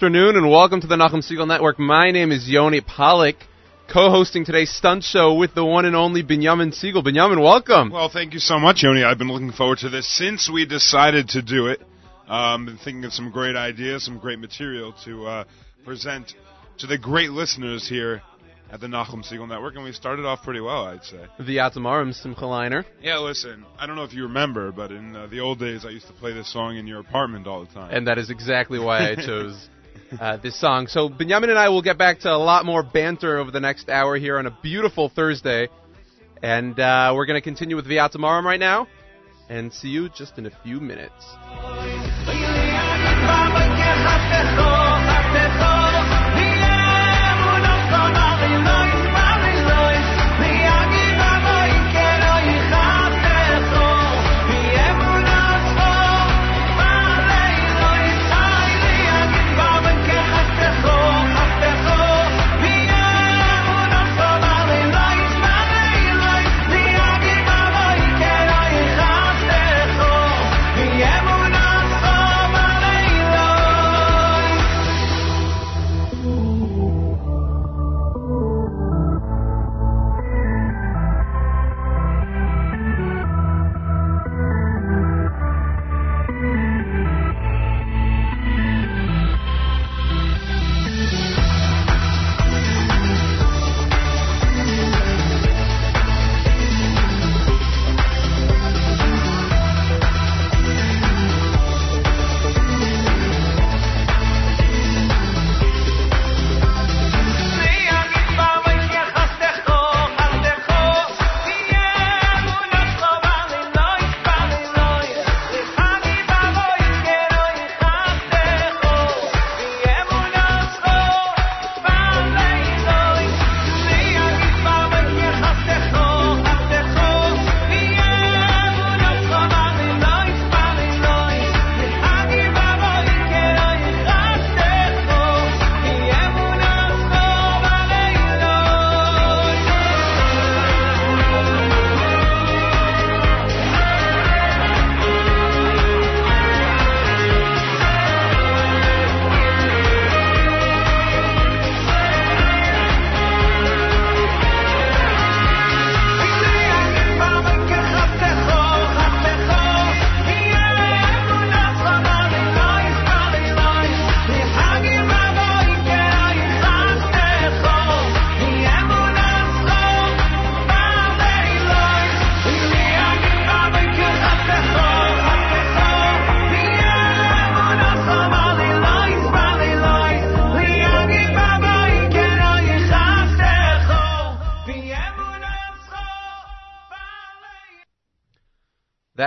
afternoon and welcome to the Nachum Segal Network. My name is Yoni Pollak, co-hosting today's stunt show with the one and only Binyamin Segal. Binyamin, welcome. Well, thank you so much, Yoni. I've been looking forward to this since we decided to do it. Um, been thinking of some great ideas, some great material to uh, present to the great listeners here at the Nachum Segal Network, and we started off pretty well, I'd say. the Atamarim Simcha Leiner. Yeah, listen, I don't know if you remember, but in uh, the old days, I used to play this song in your apartment all the time. And that is exactly why I chose uh, this song. So Binyamin and I will get back to a lot more banter over the next hour here on a beautiful Thursday. And uh, we're going to continue with Viatamarim right now. And see you just in a few minutes.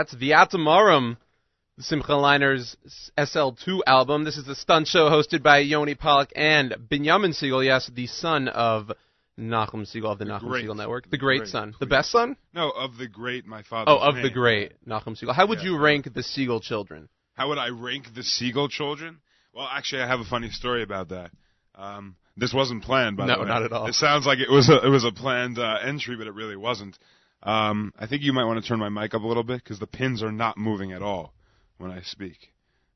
That's Viatamarum, Simcha Leiner's SL2 album. This is the stunt show hosted by Yoni Pollak and Binyamin Segal, yes, the son of Nachum Segal of the, Nachum great. Segal Network. The great, Great. son. The best son? no, of the great, my father. Oh, of the great Nachum Segal. How would Yeah. you rank the Segal children? How would I rank the Segal children? Well, actually, I have a funny story about that. Um, this wasn't planned, by No, the way. No, not at all. It sounds like it was a, it was a planned uh, entry, but it really wasn't. Um, I think you might want to turn my mic up a little bit because the pins are not moving at all when I speak,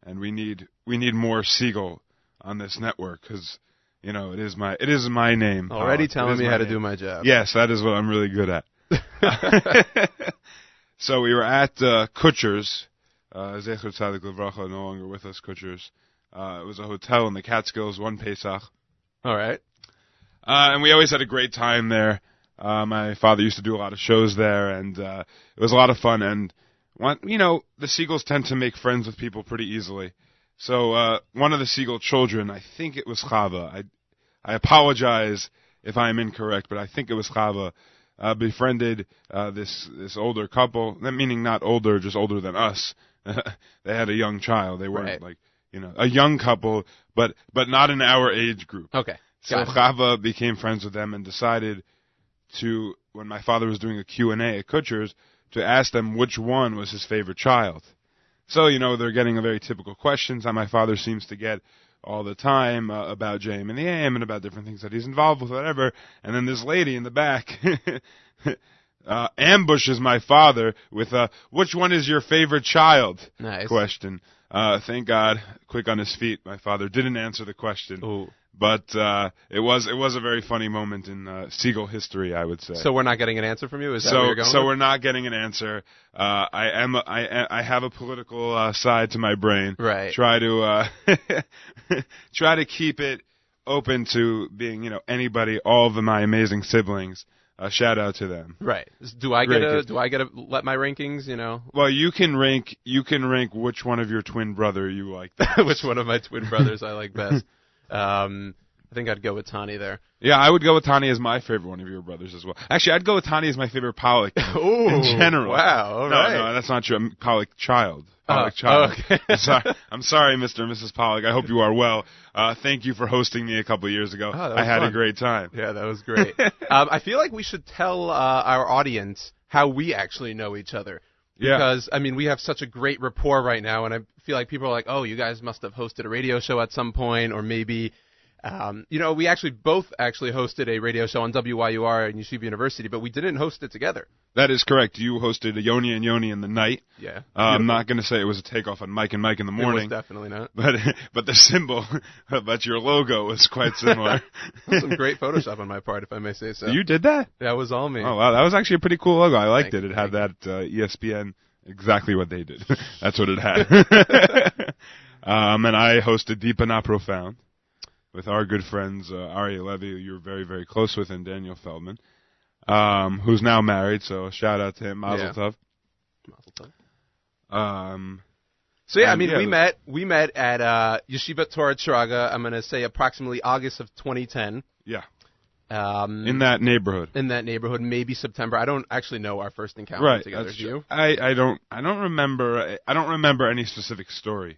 and we need we need more Segal on this network because you know it is my it is my name. Already. Telling me how to do my job. Yes, that is what I'm really good at. so we were at uh, Kutsher's. Uh, Zecher Tzadik Levracha no longer with us, Kutsher's. Uh, it was a hotel in the Catskills one Pesach. All right. Uh, and we always had a great time there. Uh, my father used to do a lot of shows there, and uh, it was a lot of fun. And one, you know, the Segals tend to make friends with people pretty easily. So uh, one of the Segal children, I think it was Chava. I I apologize if I am incorrect, but I think it was Chava. Uh, befriended uh, this this older couple, that meaning not older, just older than us. they had a young child. They weren't Right. like you know a young couple, but but not in our age group. Okay. So Chava became friends with them and decided to, when my father was doing a Q&A at Kutsher's, to ask them which one was his favorite child. So, you know, they're getting a very typical questions that my father seems to get all the time uh, about JM in the AM and about different things that he's involved with, whatever. And then this lady in the back uh, ambushes my father with a, which one is your favorite child? Nice. question. Uh, thank God, quick on his feet, my father didn't answer the question. Ooh. But uh, it was it was a very funny moment in uh, Segal history, I would say. So we're not getting an answer from you. Is that where so you're going? so with? we're not getting an answer. Uh, I am I I have a political uh, side to my brain. Right. Try to uh, try to keep it open to being you know anybody, all of my amazing siblings. A shout out to them. right. Do I get a do I get to let my rankings? You know, Well, you can rank you can rank which one of your twin brother you like. which one of my twin brothers I like best? Um, I think I'd go with Tani there. Yeah, I would go with Tani as my favorite one of your brothers as well. Actually, I'd go with Tani as my favorite Pollak Ooh, in general. Wow. All no, right. no, that's not true. I'm Pollak child. Oh, Pollak child. okay. I'm, sorry, I'm sorry, Mr. and Mrs. Pollak. I hope you are well. Uh, thank you for hosting me a couple years ago. Oh, I had a great time. Yeah, that was great. um, I feel like we should tell uh, our audience how we actually know each other. Yeah. Because I mean, we have such a great rapport right now, and I feel like people are like, "Oh, you guys must have hosted a radio show at some point, or maybe." Um, you know, we actually both actually hosted a radio show on WYUR and Yeshiva University, but we didn't host it together. That is correct. You hosted a Yoni and Yoni in the night. Yeah, Uh, I'm not going to say it was a takeoff on Mike and Mike in the It was morning, definitely not. but but the symbol, but your logo was quite similar. Some great Photoshop on my part, if I may say so. You did that? that was all me. Oh wow, that was actually a pretty cool logo. I liked Thank it. It had that uh, ESPN exactly what they did. That's what it had. um, and I hosted Deep and Not Profound with our good friends uh, Ari Levy, who you're very very close with, and Daniel Feldman, um, who's now married. So shout out to him, Mazel Yeah. Tov. Mazel tov. Um, So yeah, I mean, yeah, we the- met we met at uh, Yeshiva Torah Shraga. I'm going to say approximately August of 2010. yeah, Um, in that neighborhood. in that neighborhood, maybe September. I don't actually know our first encounter Right. together. Do you? I I don't I don't remember I don't remember any specific story.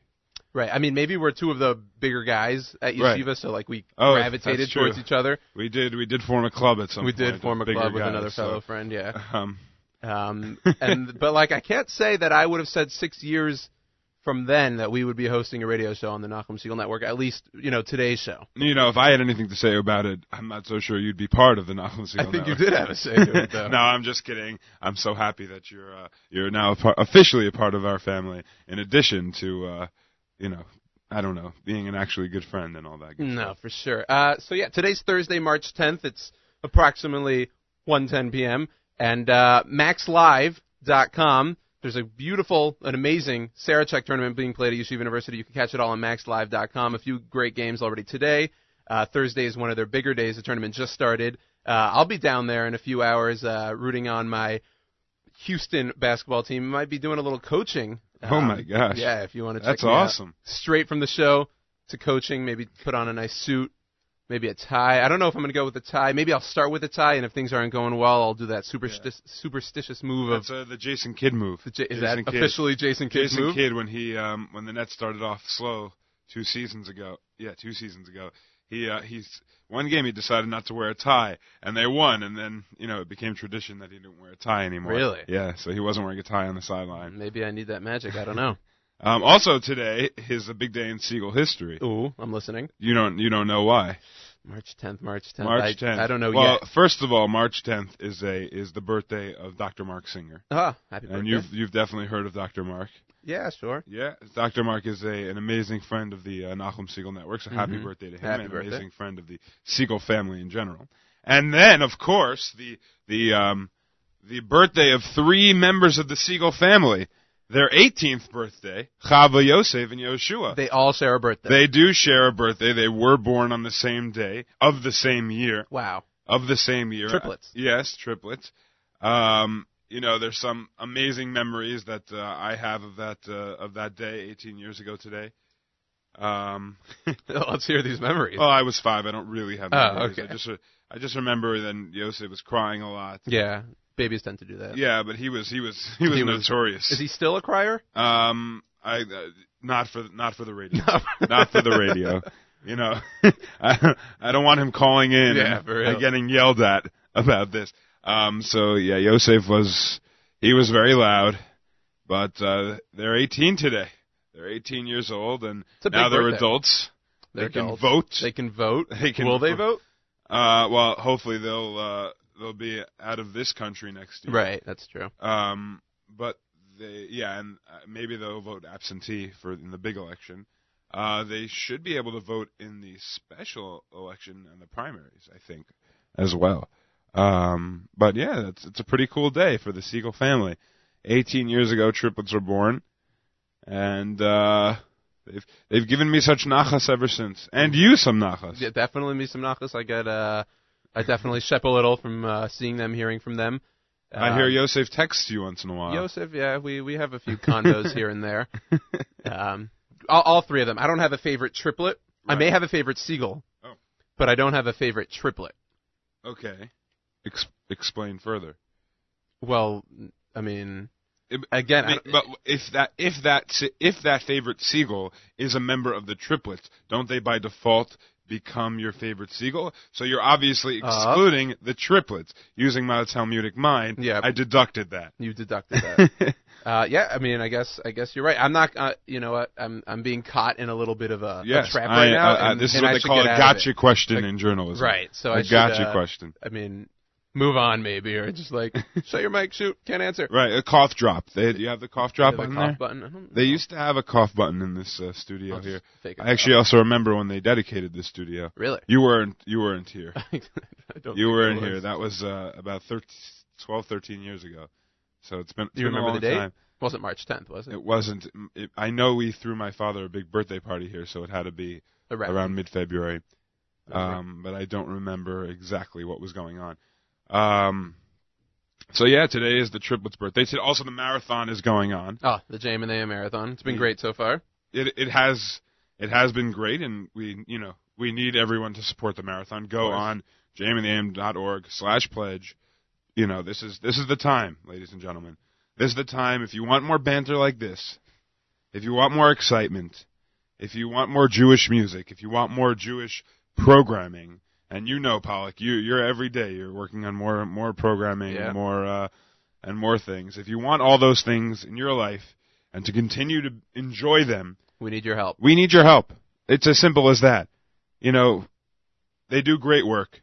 Right. I mean, maybe we're two of the bigger guys at Right. Yeshiva, so like we Oh, gravitated towards each other. We did we did form a club at some we point. did form a club with guys, another so, fellow friend. Yeah. Um, Um, and but like I can't say that I would have said six years from then that we would be hosting a radio show on the Nachum Segal Network. At least you know today's show. You know, if I had anything to say about it, I'm not so sure you'd be part of the Novel I think you did have a say to it, though. no, I'm just kidding. I'm so happy that you're uh, you're now a part, officially a part of our family. In addition to, uh, you know, I don't know, being an actually good friend and all that. Good No, stuff. for sure. Uh, so yeah, today's Thursday, March 10th. It's approximately 1:10 p.m. and uh, MacsLive.com. There's a beautiful, an amazing Sarachek tournament being played at Yeshiva University. You can catch it all on MacsLive.com. A few great games already today. Uh, Thursday is one of their bigger days. The tournament just started. Uh, I'll be down there in a few hours, uh, rooting on my Houston basketball team. Might be doing a little coaching. Oh my gosh. Yeah, if you want to check That's me out awesome. straight from the show to coaching. Maybe put on a nice suit, maybe a tie. I don't know if I'm going to go with a tie. Maybe I'll start with a tie, and if things aren't going well, I'll do that supersti- superstitious move of. That's uh, the Jason Kidd move. J- is Jason that Kidd. officially Jason Kidd's Jason move? Kidd when he um, when the Nets started off slow two seasons ago. Yeah, two seasons ago. He uh, he's one game he decided not to wear a tie and they won and then you know it became tradition that he didn't wear a tie anymore. Really? Yeah, so he wasn't wearing a tie on the sideline. Maybe I need that magic. I don't know. Um, also today is a big day in Segal history. Ooh, I'm listening. You don't you don't know why? March 10th, March 10th. March 10th. I don't know well, yet. first of all, March 10th is a is the birthday of Dr. Mark Singer, Ah, happy birthday. and you've you've definitely heard of Dr. Mark. Yeah, sure. Yeah, Dr. Mark is a an amazing friend of the uh, Nachum Segal Network. So happy Mhm. birthday to him, Happy and birthday. amazing friend of the Segal family in general. And then, of course, the the um the birthday of three members of the Segal family. their 18th birthday, Chava Yosef and Yoshua. They all share a birthday. They do share a birthday. They were born on the same day of the same year. wow. Of the same year. Triplets. Yes, triplets. Um, you know, there's some amazing memories that uh, I have of that uh, of that day, 18 years ago today. Um, Let's hear these memories. Oh, I was five. I don't really have memories. Oh, memories. okay. I just re- I just remember then Yosef was crying a lot. yeah, babies tend to do that. Yeah, but he was he was he was He was- notorious. Is he still a crier? Um, I uh, not for not for the radio, not for the radio. You know, I I don't want him calling in Yeah, and, and getting yelled at about this. Um, so yeah, Yosef was he was very loud, but uh, they're 18 today. They're 18 years old, and It's a big now they're birthday. adults. They're they can adults. vote. They can vote. They can Will they vote. vote? Uh, well, hopefully they'll uh, they'll be out of this country next year. Right. That's true. Um, but they, yeah, and uh, maybe they'll vote absentee for in the big election. Uh, they should be able to vote in the special election and the primaries, I think, as well. Um, but yeah, it's it's a pretty cool day for the Segal family. 18 years ago, triplets were born, and uh, they've they've given me such nachas ever since, and you some nachas. Yeah, definitely me some nachas. I get uh, I definitely shep a little from uh, seeing them, hearing from them. I hear Yosef texts you once in a while. Yosef, yeah, we we have a few condos here and there. Um, all, all three of them. I don't have a favorite triplet. I may have a favorite Segal, Oh. but I don't have a favorite triplet. okay, Ex- explain further. Well, I mean, It- again, I mean, I- but if that if that if that favorite Segal is a member of the triplets, don't they by default become your favorite Segal? So you're obviously Uh. excluding the triplets. Using my Talmudic mind, Yeah. I deducted that. you deducted that. uh, yeah, I mean, I guess I guess you're right. I'm not. Uh, you know what? I'm I'm being caught in a little bit of a, a yes, trap I- right now. uh, uh, and- this is what they call a get out of gotcha question Like- in journalism. Right. So a I should, gotcha uh, question. I mean, move on maybe, or just like shut your mic, shoot, can't answer. Right, a cough drop. They, you have the cough drop The button cough there? button. They know. used to have a cough button in this uh, studio I'll here. I actually also remember when they dedicated this studio. really. You weren't. You weren't here. You were it in was. here. That was uh, about 13, 12, 13 years ago. So it's been. It's Do you been remember the date? Time. wasn't March 10th, was it? It wasn't. It, I know we threw my father a big birthday party here, so it had to be Around. around mid-February. Um, but I don't remember exactly what was going on. Um, so yeah, today is the triplets' birthday. Today- Also, the marathon is going on. Oh, the JM and AM marathon. It's been Yeah. great so far. It it has it has been great, and we you know we need everyone to support the marathon. Go on jamieandtheam.org slash pledge. You know this is this is the time, ladies and gentlemen. This is the time. If you want more banter like this, if you want more excitement, if you want more Jewish music, if you want more Jewish programming, and you know, Pollak, you you're every day you're working on more more programming, Yeah. more uh, and more things. If you want all those things in your life and to continue to enjoy them, We need your help. we need your help. It's as simple as that. You know, they do great work.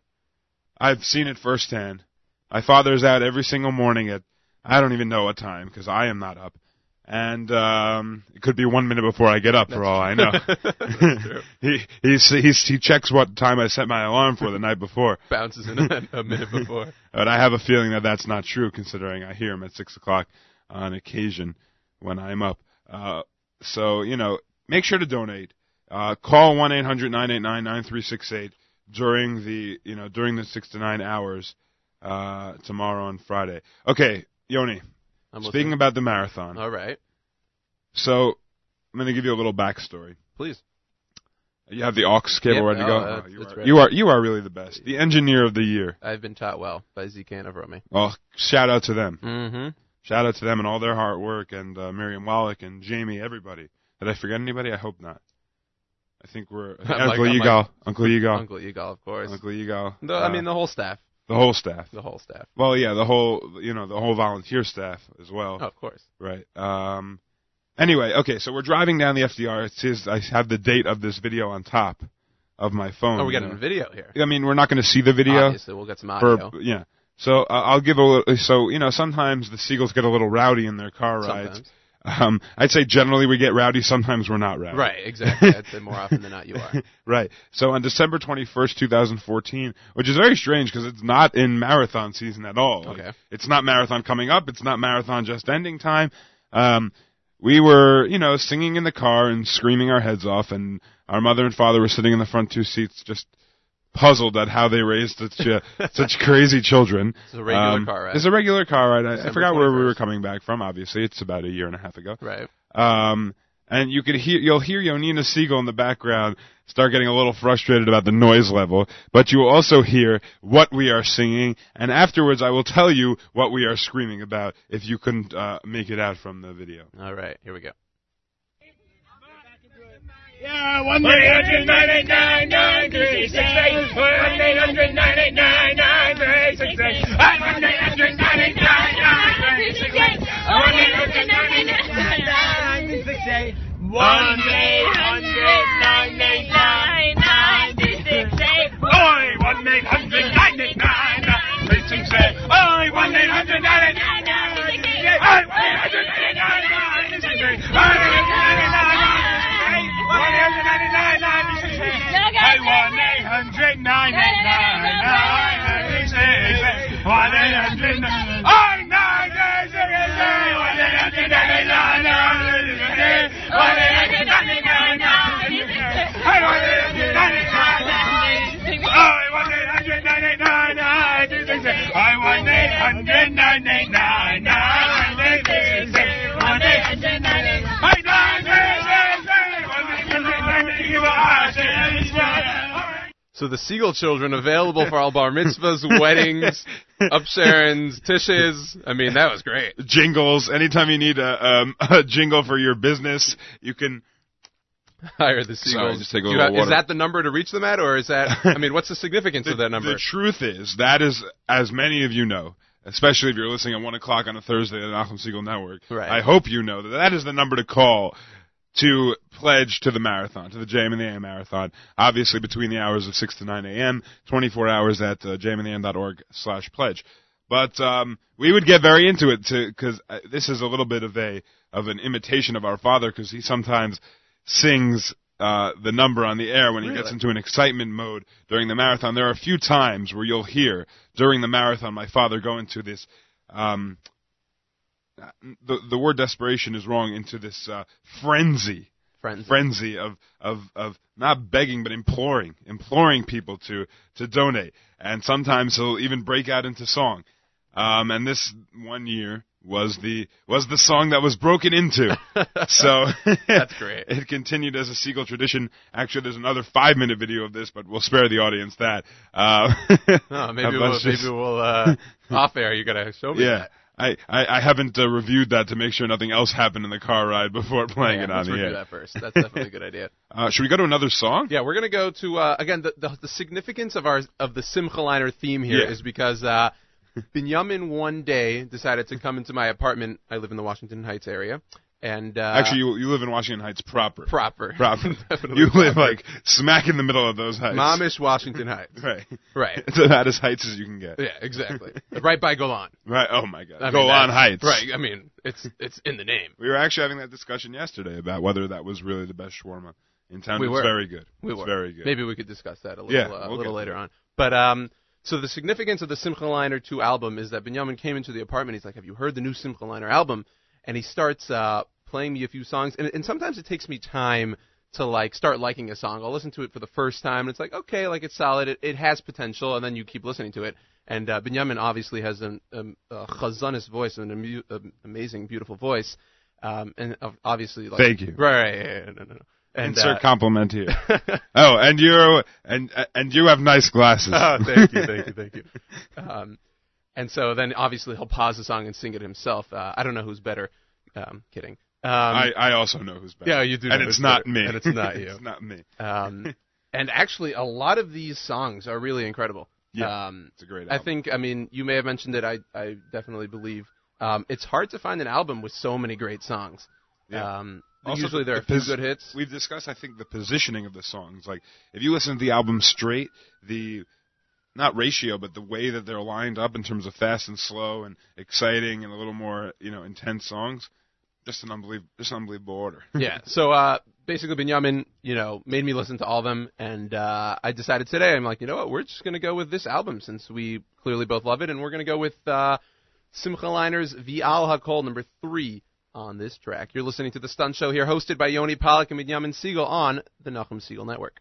I've seen it firsthand. My father's out every single morning at I don't even know what time because I am not up, and um, it could be one minute before I get up for all I know. He he's, he's he checks what time I set my alarm for the night before, Bounces in a, a minute before. but I have a feeling that that's not true considering I hear him at six o'clock on occasion when I'm up. Uh, so you know, make sure to donate. Uh, call one eight hundred nine eight nine nine three six eight during the you know during the six to nine hours uh, tomorrow and Friday. Okay, Yoni. I'm Speaking listening. about the marathon, All right. so I'm going to give you a little backstory. Please. You have the aux cable Yep, ready to go. uh, Oh, you, are, ready. you are you are really the best, the engineer of the year. I've been taught well by Zeke Romy. Well, shout out to them. Mm-hmm. Shout out to them and all their hard work, and uh, Miriam Wallach and Jamie, everybody. Did I forget anybody? I hope not. I think we're I think Uncle like- I'm Uncle Yigal, Uncle Eagle, of course. Uncle. The, I uh, mean, the whole staff. The whole staff. The whole staff. Well, yeah, the whole you know the whole volunteer staff as well. Oh, of course. Right. Um. Anyway, okay, so we're driving down the FDR. It says I have the date of this video on top of my phone. Oh, we got a video here. I mean, we're not going to see the video. Obviously, we'll get some audio. for yeah. So uh, I'll give a little, so you know sometimes the Segals get a little rowdy in their car rides. Sometimes. Um, I'd say generally we get rowdy. Sometimes we're not rowdy. Right, exactly. I'd say more often than not you are. right. So on December 21st, 2014, which is very strange because it's not in marathon season at all. Like, Okay. It's not marathon coming up. It's not marathon just ending time. Um, we were, you know, singing in the car and screaming our heads off, and our mother and father were sitting in the front two seats, just puzzled at how they raised such uh, such crazy children. It's a regular Um, car ride. It's a regular car ride. I, I forgot where we were coming back from. Obviously, it's about a year and a half ago. Right. Um, and you could hear, you'll hear Yonina Segal in the background start getting a little frustrated about the noise level, but you will also hear what we are singing, and afterwards I will tell you what we are screaming about if you couldn't uh, make it out from the video. All right. Here we go. Yeah, one eight hundred nine eight nine nine three six eight. One eight hundred nine eight nine nine three six eight. One eight hundred nine eight nine nine three six eight. One eight hundred nine eight nine nine three six eight. One eight hundred nine eight nine nine three six eight. Oi, one eight hundred nine eight nine nine three six eight. Oi, one eight hundred nine eight nine nine three six eight. Oi, one eight hundred nine eight nine nine three six eight nine nine. One eight hundred ninety nine ninety six. Hey, one eight hundred nine eight So the Segal children available for all bar mitzvahs, weddings, upsharons, tishes. I mean, that was great. Jingles. Anytime you need a, um, a jingle for your business, you can. Hire the Segals. just take a little have- Is that the number to reach them at, or is that? I mean, what's the significance of that number? The truth is, that is, as many of you know, especially if you're listening at 1 o'clock on a Thursday at the Nachum Segal Network, Right. I hope you know that that is the number to call to pledge to the marathon, to the JM in the AM marathon. Obviously, between the hours of 6 to 9 a.m., 24 hours at uh, jmandtheam.org slash pledge. But um, we would get very into it to because uh, this is a little bit of a of an imitation of our father because he sometimes sings uh, the number on the air when he gets into an excitement mode during the marathon. There are a few times where you'll hear during the marathon my father go into this. Um, the the word desperation is wrong. Into this uh, frenzy, Friends. frenzy of of of not begging but imploring, imploring people to to donate. And sometimes he'll even break out into song. Um, and this one year was the was the song that was broken into. so That's great. It continued as a Segal tradition. Actually, there's another five minute video of this, but we'll spare the audience that. Uh, Oh, maybe we'll, maybe we'll uh, off air. You gotta show me yeah. that. I, I, I haven't uh, reviewed that to make sure nothing else happened in the car ride before playing Yeah, it on the air. that first. That's definitely a good idea. Uh, should we go to another song? Yeah, we're gonna go to uh, again the, the the significance of our of the Simcha Leiner theme here is Yeah. because uh, Binyamin one day decided to come into my apartment. I live in the Washington Heights area, and uh, Actually, you, you live in Washington Heights proper. proper, Proper. You live proper. like smack in the middle of those heights. Momish Washington Heights. Right. Right. It's about as heights as you can get. Yeah, exactly. right by Golan. Right. Oh my God. I mean, Go on that's- Heights. Right. I mean, it's it's in the name. We were actually having that discussion yesterday about whether that was really the best shawarma in town. We it's were. very good. We it's were. very good. Maybe we could discuss that a little, Yeah, uh, a we'll little later on. But um, so the significance of the Simcha Leiner 2 album is that Benjamin came into the apartment. He's like, "Have you heard the new Simcha Leiner album?" And he starts uh, playing me a few songs. And, and sometimes it takes me time to like start liking a song. I'll listen to it for the first time, and it's like, okay, like it's solid. It, it has potential, and then you keep listening to it. And uh, Benjamin obviously has an, um, a chazanis voice, an amu- um, amazing, beautiful voice. Um, and obviously, like, Thank you. Right, right, yeah, yeah, no, no, no. And, Insert uh, compliment here. oh, and you and and you have nice glasses. oh, thank you, thank you, thank you. Um, and so then obviously he'll pause the song and sing it himself. Uh, I don't know who's better. Um, kidding. Um, I, I also know who's better. Yeah, you do And it's not better. me. And it's not you. it's not me. um, and actually, a lot of these songs are really incredible. Yeah, Um, It's a great I think, I mean, you may have mentioned it. I, I definitely believe. Um, it's hard to find an album with so many great songs. Yeah. Um, Also, usually there are a few good hits. We've discussed, I think, the positioning of the songs. Like, if you listen to the album straight, the not ratio, but the way that they're lined up in terms of fast and slow and exciting and a little more, you know, intense songs, just an unbelievable, just an unbelievable order. yeah. So uh, basically, Benjamin, you know, made me listen to all of them, and uh, I decided today, I'm like, you know what, we're just gonna go with this album since we clearly both love it, and we're gonna go with uh, Simcha Leiner's Vial Hakol number three on this track. You're listening to the Stunt Show here, hosted by Yoni Pollak and Benjamin Segal on the Nachum Segal Network.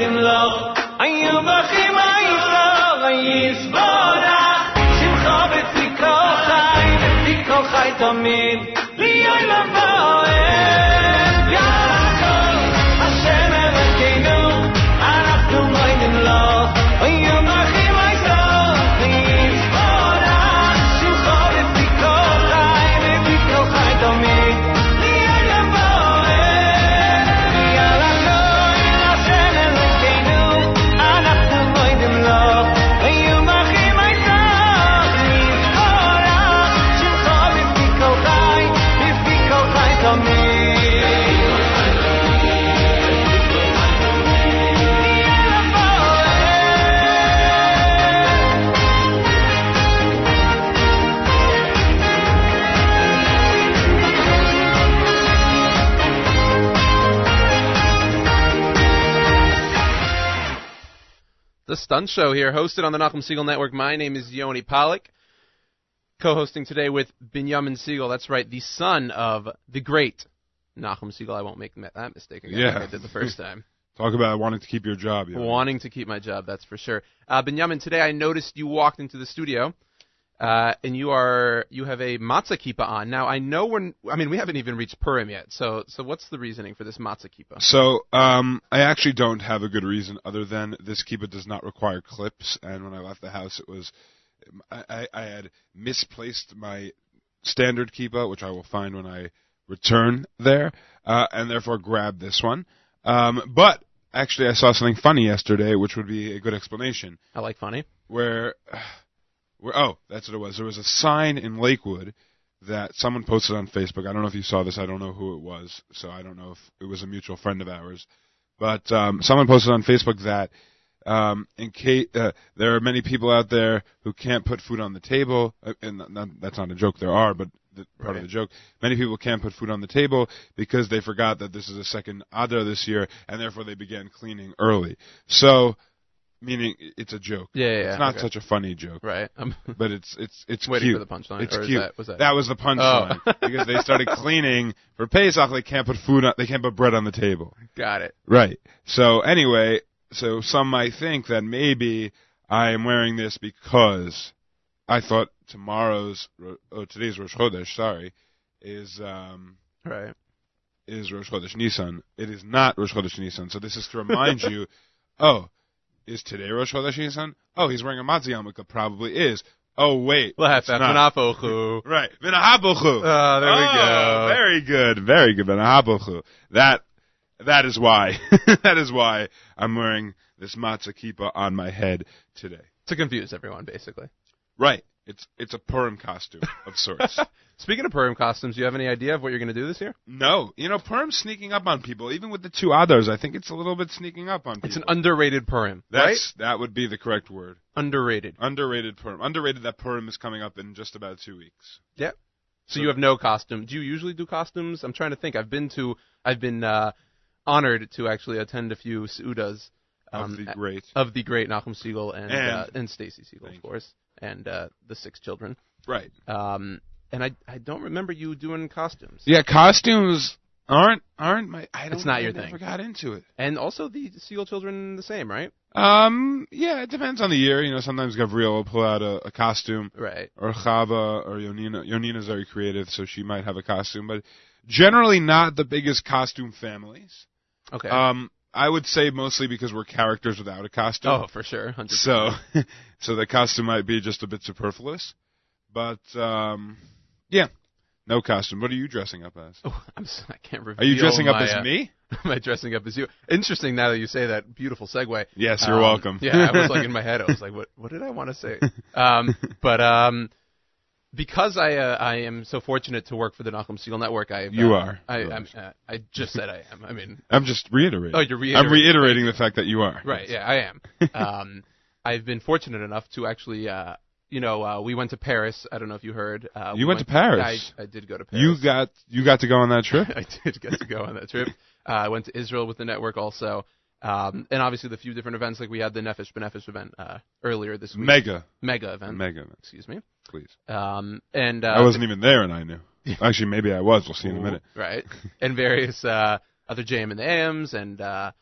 dem loch ay mach im ay frag ay is bora חי khabet dikol khay the stunt Show here, hosted on the Nachum Segal Network. My name is Yoni Pollak, co-hosting today with Binyamin Segal. That's right, the son of the great Nachum Segal. I won't make that mistake again yeah. like I did the first time. Talk about wanting to keep your job. Wanting to keep my job, that's for sure. Uh, Binyamin, today I noticed you walked into the studio uh, and you are you have a matzah kippah on. Now I know we're I mean we haven't even reached Purim yet. So so what's the reasoning for this matzah kippah? So, um, I actually don't have a good reason other than this kippah does not require clips, and when I left the house, it was I, I, had misplaced my standard kippah, which I will find when I return there, uh, and therefore grabbed this one. Um, but actually, I saw something funny yesterday, which would be a good explanation. I like funny. Where, where oh, that's what it was. There was a sign in Lakewood that someone posted on Facebook. I don't know if you saw this. I don't know who it was, so I don't know if it was a mutual friend of ours. But um, someone posted on Facebook that um, in case uh, there are many people out there who can't put food on the table, uh, and that's not a joke. There are, but the, part of the joke. Many people can't put food on the table because they forgot that this is a second Adar this year, and therefore they began cleaning early. So, meaning it's a joke. Yeah, yeah, It's not okay. such a funny joke, Right. But it's it's it's waiting cute. for the punchline. It's or is cute. That, was that? was the punchline Oh. because they started cleaning for Pesach. They can't put food. On, they can't put bread on the table. Got it. Right. So anyway, so some might think that maybe I am wearing this because I thought tomorrow's oh today's Rosh Chodesh, sorry, is um Right. is Rosh Chodesh Nisan. It is not Rosh Chodesh Nisan. So this is to remind you, oh, is today Rosh Nisan? Oh, he's wearing a matzah yarmulke. Probably is. Oh wait, it's not. Right. V'nahabochu. Oh, there we Oh, go. Very good. Very good. V'nahabochu. That, that is why, that is why I'm wearing this matzah kippah on my head today. To confuse everyone, basically. Right. It's, it's a Purim costume of sorts. Speaking of Purim costumes, do you have any idea of what you're going to do this year? no. You know, Purim's sneaking up on people. Even with the two others, I think it's a little bit sneaking up on people. It's an underrated Purim, right? That's, that would be the correct word. Underrated. Underrated Purim. Underrated that Purim is coming up in just about two weeks. Yep. So you have no costume. Do you usually do costumes? I'm trying to think. I've been to, I've been uh, honored to actually attend a few seudas um, of the great. of the great Nachum Segal and And- uh, and Stacy Segal, of course, and uh, the six children. Right. Um, and I I don't remember you doing costumes. Yeah, costumes aren't aren't my. I don't. It's not I your never thing. got into it. And also the Segal children the same, right? Um, yeah, it depends on the year. You know, sometimes Gabriel will pull out a, a costume, Right. or Chava, or Yonina. Yonina's very creative, so she might have a costume, but generally not the biggest costume families. Okay. Um, I would say mostly because we're characters without a costume. oh, for sure. 100%. so, so the costume might be just a bit superfluous, but um, yeah, no costume. What are you dressing up as? Oh, I'm s- I can't reveal. Are you dressing up as uh, me? Am I dressing up as you? Interesting. Now that you say that, beautiful segue. Yes, you're Um, welcome. yeah, I was like in my head. I was like, what? What did I want to say? Um, but um, because I uh, I am so fortunate to work for the Nachum Segal Network, I You uh, are. I I'm, uh, I just said I am. I mean, I'm just reiterating. Oh, you're reiterating. I'm reiterating. reiterating the fact that you are. right? Yeah, I am. Um, I've been fortunate enough to actually. Uh, you know, uh, we went to Paris. I don't know if you heard. Uh, You we went to Paris? I, I did go to Paris. You got you got to go on that trip. I did get to go on that trip. Uh, I went to Israel with the network also. Um, and obviously the few different events, like we had the Nefesh Benefesh event uh, earlier this week. Mega, Mega event. mega, Excuse me. please. Um, and uh, I wasn't even there, and I knew. Actually, maybe I was. We'll see in a minute. Right. and various uh, other JM in the AMs and uh,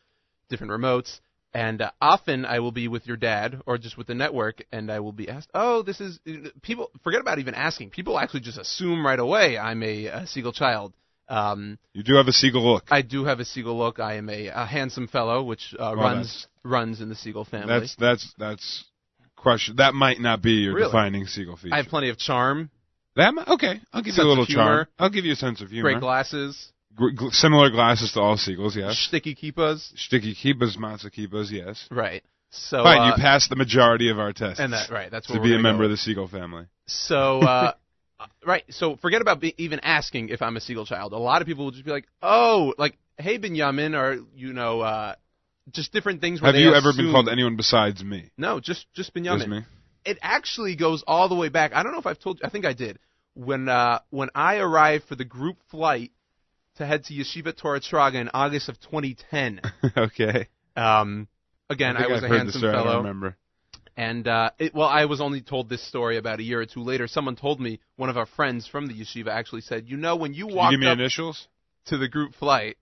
different remotes. And uh, often I will be with your dad or just with the network, and I will be asked, "Oh, this is people." Forget about even asking. People actually just assume right away I'm a, a Segal child. Um, You do have a Segal look. I do have a Segal look. I am a, a handsome fellow, which uh, Oh, runs runs in the Segal family. That's that's that's question. That might not be your Really? defining Segal feature. I have plenty of charm, that okay. I'll give Sense you a little charm. I'll give you a sense of humor. great glasses, Gl- similar glasses to all Segals. Yes. sticky keepas. Sticky keepers, matzo keepers. Yes. Right. So Fine. uh, you passed the majority of our tests. and that right. That's to be a member go. of the Segal family. So, uh, right. So forget about be, even asking if I'm a Segal child. A lot of people will just be like, "Oh, like, hey, Benjamin," or you know, uh, just different things. Have you ever been called anyone besides me? No, just just Just Benjamin. me. It actually goes all the way back. I don't know if I've told you. I think I did. When uh, when I arrived for the group flight to head to Yeshiva Torah Shraga in August of 2010. okay. Um, again, I, I, was I've a handsome story. I fellow. remember. And uh, it, well, I was only told this story about a year or two later. Someone told me one of our friends from the yeshiva actually said, "You know, when you Can you walked give me up initials, to the group flight,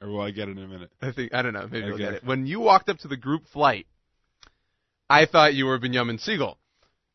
or will I get it in a minute? I think I don't know, maybe Okay. get it. When you walked up to the group flight, I thought you were Benjamin Segal.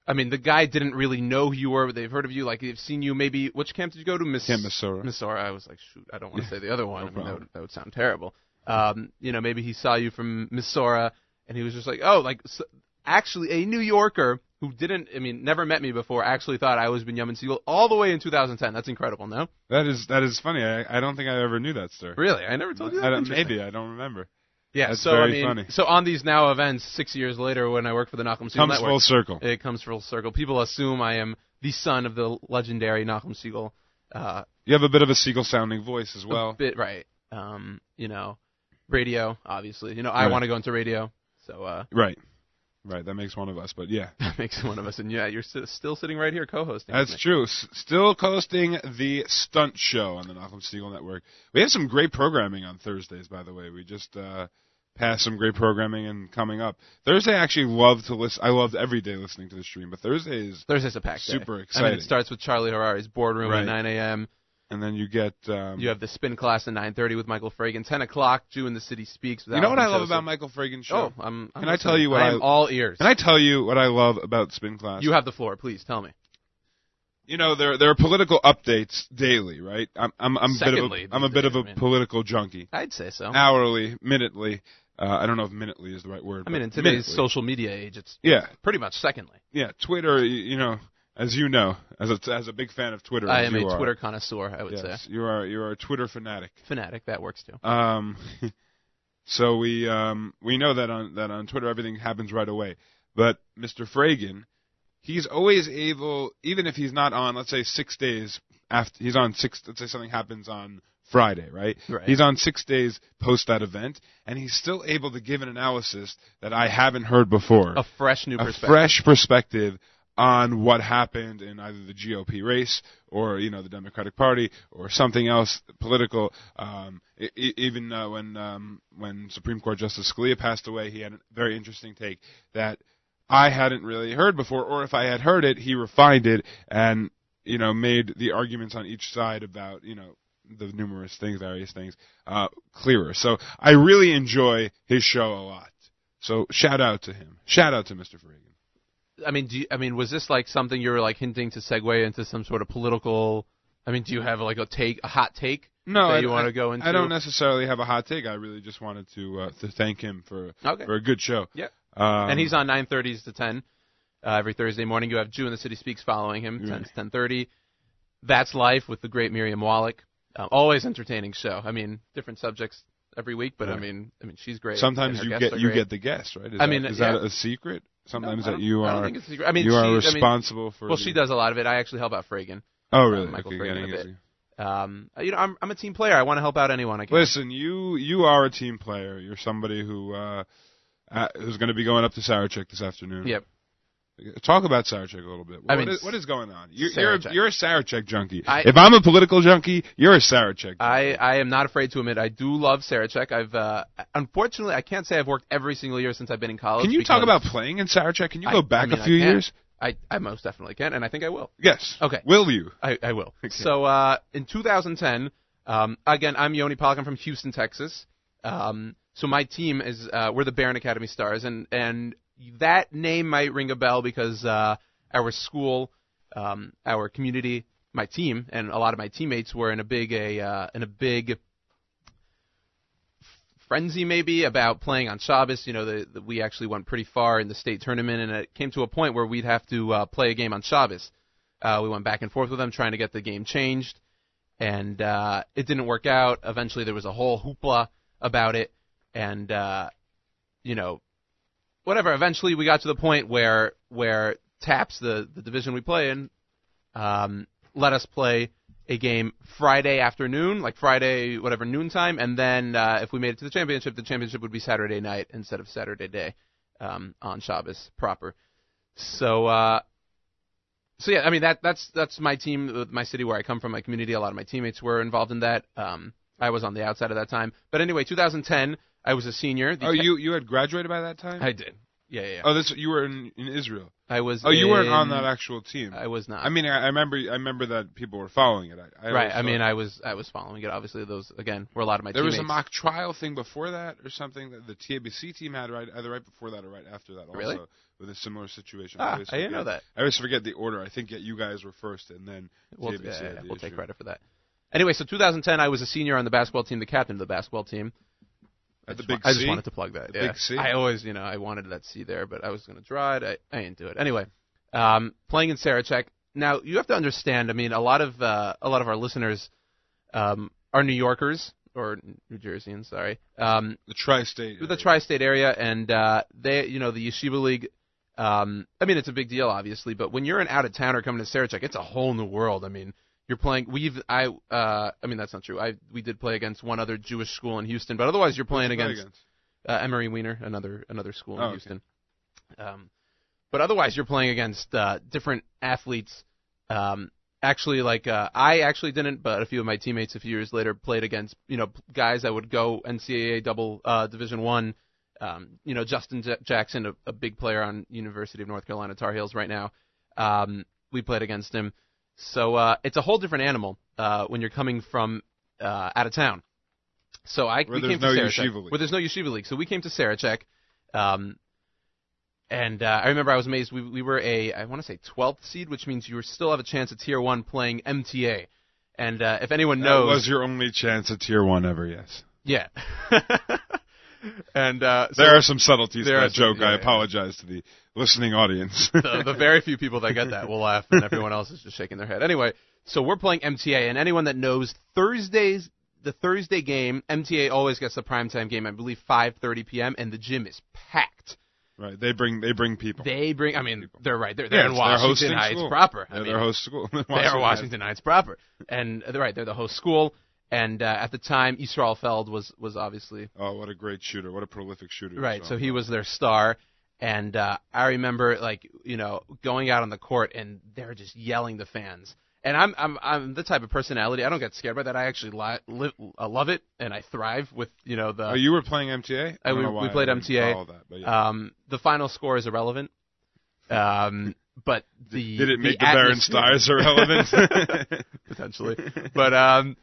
I mean, the guy didn't really know who you were, but they've heard of you. Like they've seen you. Maybe which camp did you go to? Miss Camp Missouri. Missouri. I was like, shoot, I don't want to say the other one. I mean, that, would, that would sound terrible. Um, you know, maybe he saw you from Missouri, and he was just like, oh, like s actually a New Yorker who didn't, I mean, never met me before, actually thought I was Benjamin Segal all the way in 2010. That's incredible, no? That is that is funny. I, I don't think I ever knew that story. Really, I never told you that. I don't, maybe I don't remember. Yeah, That's so I mean, funny. so on these now events, six years later, when I work for the Nachum Segal Comes Network, full circle. it comes full circle. People assume I am the son of the legendary Nachum Segal. Uh, You have a bit of a seagull sounding voice as a well. bit right. Um, you know, radio, obviously. You know, I Right. want to go into radio, so uh, Right. Right. That makes one of us. But yeah, that makes one of us. And yeah, you're st- still sitting right here co-hosting. that's true. S- still co hosting the Stunt Show on the Nachum Segal Network. We have some great programming on Thursdays, by the way. We just uh, passed some great programming and coming up. Thursday, I actually love to listen. I loved every day listening to the stream, but Thursday is, Thursday's a packed day. Super I mean, exciting. it starts with Charlie Harary's boardroom Right. at 9 a.m. and then you get. Um, You have the spin class at 9:30 with Michael Fragin. 10 o'clock, Jew in the City speaks. You know what I love about Michael Fragin's show? Oh, I'm. I'm Can I tell you what I am I- all ears. Can I tell you what I love about Spin Class? You have the floor, please tell me. you know there there are political updates daily, right? I'm I'm I'm a bit of a, I'm a bit of days, a I mean. political junkie. I'd say so. Hourly, minutely. Uh, I don't know if minutely is the right word. I mean, in today's minutely. social media age, it's Yeah, pretty much secondly. yeah. Twitter, you know, as you know, as a as a big fan of Twitter, I am a are, Twitter connoisseur, I would Yes, say. you are you are a Twitter fanatic. Fanatic, that works too. Um, so we um we know that on that on Twitter everything happens right away. But Mr. Fragin, he's always able, even if he's not on, let's say six days after he's on six. Let's say something happens on Friday, right? Right. He's on six days post that event, and he's still able to give an analysis that I haven't heard before A fresh new perspective. a perspective. fresh perspective on what happened in either the GOP race or you know the Democratic Party or something else political. Um, even uh, when um, when Supreme Court Justice Scalia passed away, he had a very interesting take that I hadn't really heard before, or if I had heard it, he refined it and you know made the arguments on each side about you know the numerous things, various things, uh, clearer. So I really enjoy his show a lot. So shout out to him. Shout out to Mr. Farragon. I mean, do you, I mean, was this like something you were like hinting to segue into some sort of political? I mean, do you have like a take, a hot take? No, that I, you want to go into? I don't necessarily have a hot take. I really just wanted to uh, to thank him for Okay. for a good show. Yeah, Um, and he's on 9:30s to 10 uh, every Thursday morning. You have Jew in the City Speaks following him, 10 Right. to 10:30. That's life with the great Miriam Wallach. Um, always entertaining show. I mean, different subjects every week, but I mean, I mean, she's great. Sometimes you get you get the guest, right? Is I that- mean, is yeah. that a secret? Sometimes No, I that you I are don't think it's a secret. I mean, you she, are I mean, responsible for. well, the- she does a lot of it. I actually help out Fragin. Oh, really? Michael Okay, Fragin a bit. Um, you know, I'm I'm a team player. I want to help out anyone I can. Listen, you you are a team player. You're somebody who uh, uh who's going to be going up to Sarachek this afternoon. Yep. Talk about Sarachek a little bit. I mean, is- what is going on? You're you're, a, you're a Sarachek junkie. I- if I'm a political junkie, you're a Sarachek. I, I am not afraid to admit I do love Sarachek. I've uh, unfortunately I can't say I've worked every single year since I've been in college. Can you talk about playing in Sarachek? Can you I- go back I mean, a few years? I, I most definitely can, and I think I will. Yes. Okay. Will you? I, I will. So uh, in 2010, um, again, I'm Yoni Pollak. I'm from Houston, Texas. Um, so my team is uh, we're the Beren Academy Stars, and and that name might ring a bell because uh, our school, um, our community, my team, and a lot of my teammates were in a big a uh, in a big frenzy maybe about playing on Shabbos. You know, the, the, we actually went pretty far in the state tournament, and it came to a point where we'd have to uh, play a game on Shabbos. Uh, we went back and forth with them trying to get the game changed, and uh, it didn't work out. Eventually, there was a whole hoopla about it, and uh, you know, whatever. Eventually, we got to the point where where TAPPS, the the division we play in, um, let us play a game Friday afternoon, like Friday whatever noontime, and then uh, if we made it to the championship, the championship would be Saturday night instead of Saturday day um, on Shabbos proper. So. Uh, so yeah, I mean that that's that's my team, my city where I come from, my community. A lot of my teammates were involved in that. Um, I was on the outside at that time, but anyway, 2010, I was a senior. The Oh, you you had graduated by that time? I did. Yeah, yeah. yeah. Oh, this you were in in Israel. I was. Oh, you weren't on that actual team. I was not. I mean, I, I remember I remember that people were following it. I, I right. I mean, thought- I was I was following it. Obviously, those again were a lot of my there was a mock trial thing before that or something that the TABC team had right either right before that or right after that also Really? with a similar situation. Ah, always I didn't forget- know that. I always forget the order. I think that you guys were first and then We'll, TABC yeah, yeah, the we'll take credit for that. Anyway, so 2010, I was a senior on the basketball team, the captain of the basketball team. I just wa- I just wanted to plug that. Yeah. big C? I always, you know, I wanted that C there, but I was going to draw it. I, I didn't do it. Anyway, um, playing in Sarachek. Now you have to understand. I mean, a lot of uh, a lot of our listeners um, are New Yorkers or New Jerseyans. Sorry, um, the tri-state. the tri-state area, and uh, they, you know, the Yeshiva League. Um, I mean, it's a big deal, obviously, but when you're an out of towner coming to Sarachek, it's a whole new world. I mean, you're playing. We've, I, uh, I mean, that's not true. I, we did play against one other Jewish school in Houston, but otherwise, you're playing play against uh, Emery Weiner, another another school in Oh, okay. Houston. Um, but otherwise, you're playing against uh, different athletes. Um, actually, like uh, I actually didn't, but a few of my teammates a few years later played against you know guys that would go NCAA double uh, Division One. Um, you know Justin J- Jackson, a, a big player on University of North Carolina Tar Heels right now. Um, we played against him, so uh, it's a whole different animal uh, when you're coming from uh, out of town. So I Where we came no to yeshiva Sarachek, league. where there's no yeshiva league. So we came to Sarachek, um, and uh, I remember I was amazed. We we were a I want to say 12th seed, which means you still have a chance at tier one playing MTA. And uh, if anyone That knows, was your only chance at tier one ever. Yes. yeah. and uh, so there are some subtleties to there are that some- joke. yeah, I yeah. apologize to the listening audience. the, the very few people that get that will laugh, and everyone else is just shaking their head. Anyway, so we're playing MTA, and anyone that knows Thursdays, the Thursday game, MTA always gets the primetime game. I believe 5:30 p.m. and the gym is packed. right. They bring they bring people. They bring, I mean, People. they're right. They're, they're Yeah, in it's their hosting Washington Heights school. proper. I They're mean, their host school. they are Washington Heights proper, and they're right. They're the host school. And uh, at the time, Israel Feld was was obviously Oh, what a great shooter! What a prolific shooter! Right. So he was their star, and uh, I remember like you know going out on the court and they're just yelling the fans. And I'm I'm I'm the type of personality I don't get scared by that. I actually li- live, I love it and I thrive with you know the Oh, you were playing MTA. Uh, I we- we I played didn't MTA. that, yeah. um the final score is irrelevant. Um, but the Did it make the, atmosphere- Beren Stars irrelevant? potentially. But um,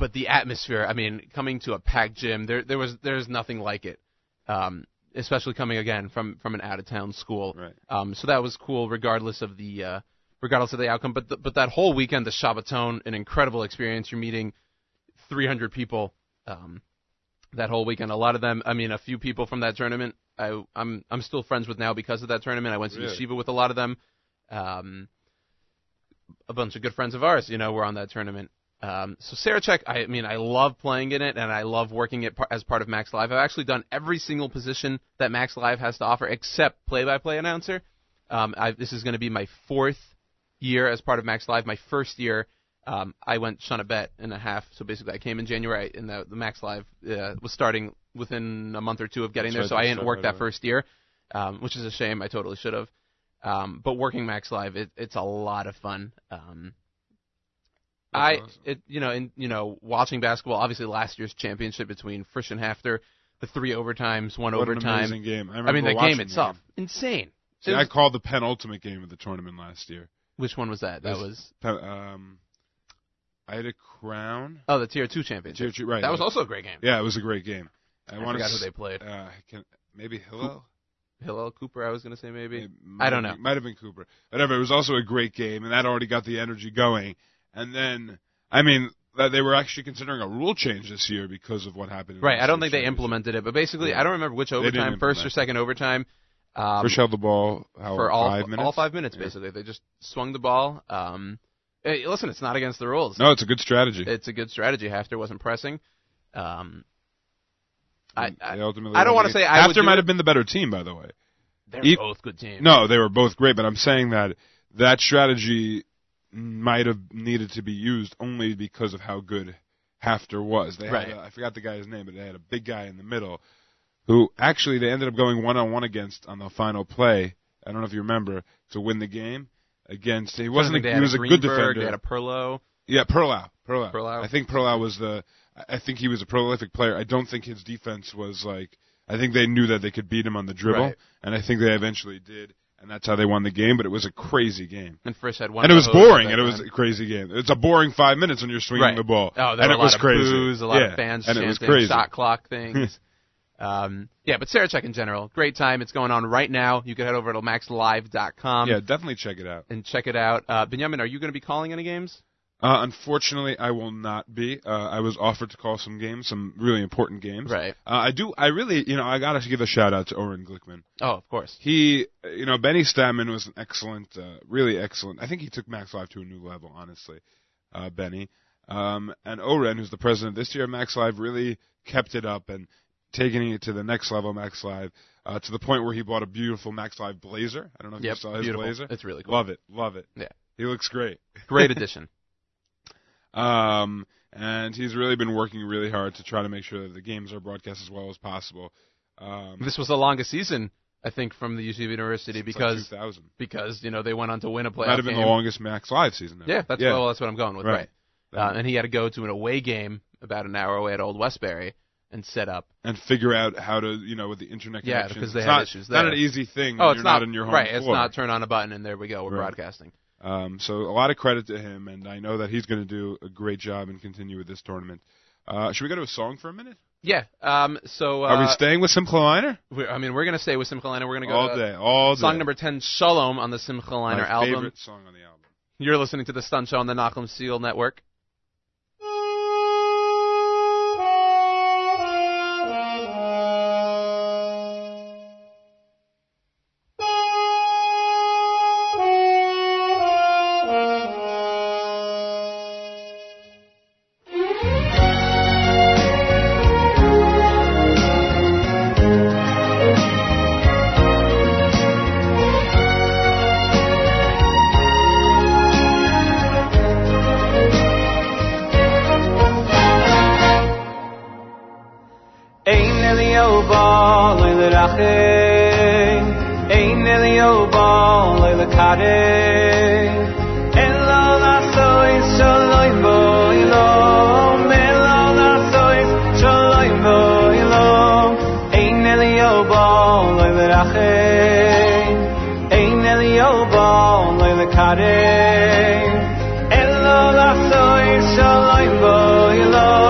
but the atmosphere. I mean, coming to a packed gym, there there was there's nothing like it. Um, especially coming again from from an out of town school. Right. Um, so that was cool, regardless of the uh, regardless of the outcome. But the, but that whole weekend, the Shabbaton, an incredible experience. You're meeting 300 people. Um, that whole weekend, a lot of them. I mean, a few people from that tournament. I I'm I'm still friends with now because of that tournament. I went to Really? yeshiva with a lot of them. Um, a bunch of good friends of ours, you know, were on that tournament. Um, so Sarachek, I mean, I love playing in it, and I love working it par- as part of MacsLive. I've actually done every single position that MacsLive has to offer, except play-by-play announcer. Um, I, this is going to be my fourth year as part of MacsLive. My first year, um, I went shun a bet and a half. So basically, I came in January, and the, the MacsLive uh, was starting within a month or two of getting That's there. right, So I didn't work right that away. first year, um, which is a shame. I totally should have. Um, but working MacsLive, it, it's a lot of fun. Um, I, awesome. it, you know, in you know, watching basketball. Obviously, last year's championship between Frisch and HAFTR, the three overtimes, one what an overtime. amazing game! I, I remember mean, the game itself, insane. See, It I called the penultimate game of the tournament last year. which one was that? That was Pe- Um, I had a crown. oh, the tier two championship. Tier two, right? That was also a great game. Yeah, it was a great game. I, I want forgot to. who they played. Uh, can, maybe Hillel. Hillel Cooper, I was gonna say maybe. I don't know. Might have been Cooper. Whatever. It was also a great game, and that already got the energy going. And then, I mean, that they were actually considering a rule change this year because of what happened. In Right. I don't think they implemented it, but basically, Yeah. I don't remember which overtime, first or second overtime. Um, Frisch held the ball how, for all five minutes. all five minutes, Yeah. basically. They just swung the ball. Um, hey, listen, it's not against the rules. No, it's a good strategy. It's a good strategy. HAFTR wasn't pressing. Um, I, I ultimately I don't the game. say I might have been the better team, by the way. they're E- both good teams. No, they were both great, but I'm saying that that strategy might have needed to be used only because of how good HAFTR was. They Right. had a, I forgot the guy's name, but they had a big guy in the middle who actually they ended up going one on one against on the final play. I don't know if you remember to win the game against. He wasn't. I think they A, he was a Greenberg, good defender. They had a Perlow. Yeah, Perlow. Perlow. Perlow. I think Perlow was the. I I think he was a prolific player. I don't think his defense was like. I think they knew that they could beat him on the dribble, Right. and I think they eventually did, and that's how they won the game. But it was a crazy game, And Frisch had one. and it was boring, and it was a crazy game. It's a boring five minutes when you're swinging Right. the ball, Oh, there and were it a lot was of crazy. boos, a lot yeah. of fans and it was crazy. shot clock things. um, yeah, but Sarachek in general, great time. It's going on right now. You can head over to macslive.com yeah, definitely check it out. and check it out. Uh, Benjamin, are you going to be calling any games? Uh, unfortunately, I will not be. Uh, I was offered to call some games, some really important games. Right. Uh, I do. I really, you know, I gotta give a shout out to Oren Glickman. Oh, of course. He, you know, Benny Statman was an excellent, uh, really excellent. I think he took MacsLive to a new level, honestly. Uh, Benny, um, and Oren, who's the president this year of MacsLive, really kept it up and taking it to the next level. MacsLive. Uh, to the point where he bought a beautiful MacsLive blazer. I don't know if Yep, you saw his beautiful. blazer. It's really cool. Love it, love it. Yeah. He looks great. Great addition. Um, and he's really been working really hard to try to make sure that the games are broadcast as well as possible. Um, this was the longest season, I think, from the UC University it's like because because you know they went on to win a playoff might have been game. the longest MacsLive season. Ever. Yeah, that's yeah. well, that's what I'm going with. Right. Right. Uh, and he had to go to an away game about an hour away at Old Westbury and set up. and figure out how to, you know, with the internet connection. Yeah, because they it's had not, issues Not an easy thing. Oh, when it's you're not, in your home right. It's not turn on a button and there we go. We're Right. broadcasting. Um, so a lot of credit to him, and I know that he's going to do a great job and continue with this tournament. Uh, should we go to a song for a minute? Yeah. Um. So. Uh, Are we staying with Simcha Leiner? we're- I mean, we're gonna stay with Simcha Leiner. We're gonna go all to day, all day. song number ten, Shalom, on the Simcha Leiner My album. favorite song on the album. You're listening to the Stunt Show on the Nachum Segal Network. Ba le le kare Elo la soy shalom bo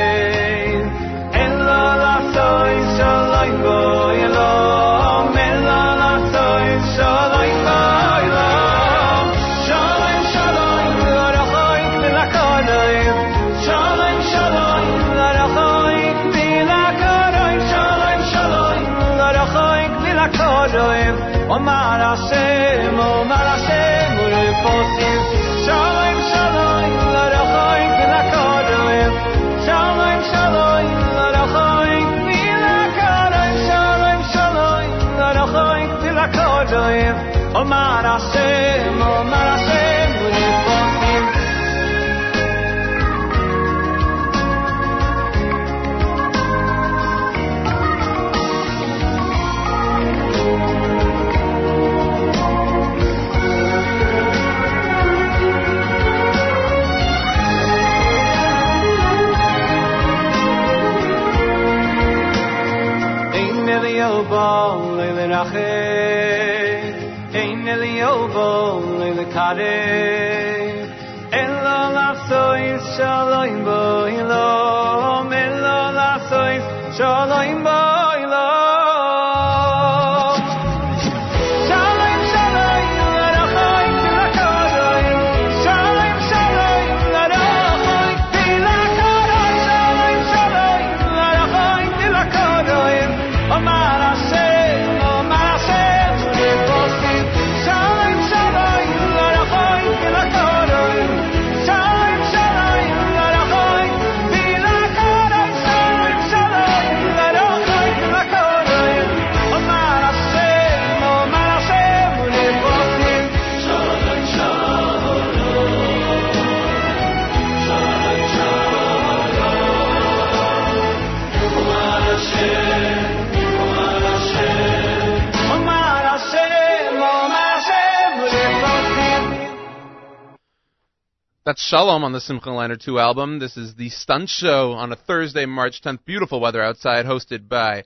Shalom on the Simcha Leiner 2 album. This is the Stunt Show on a Thursday, March 10th. Beautiful weather outside, hosted by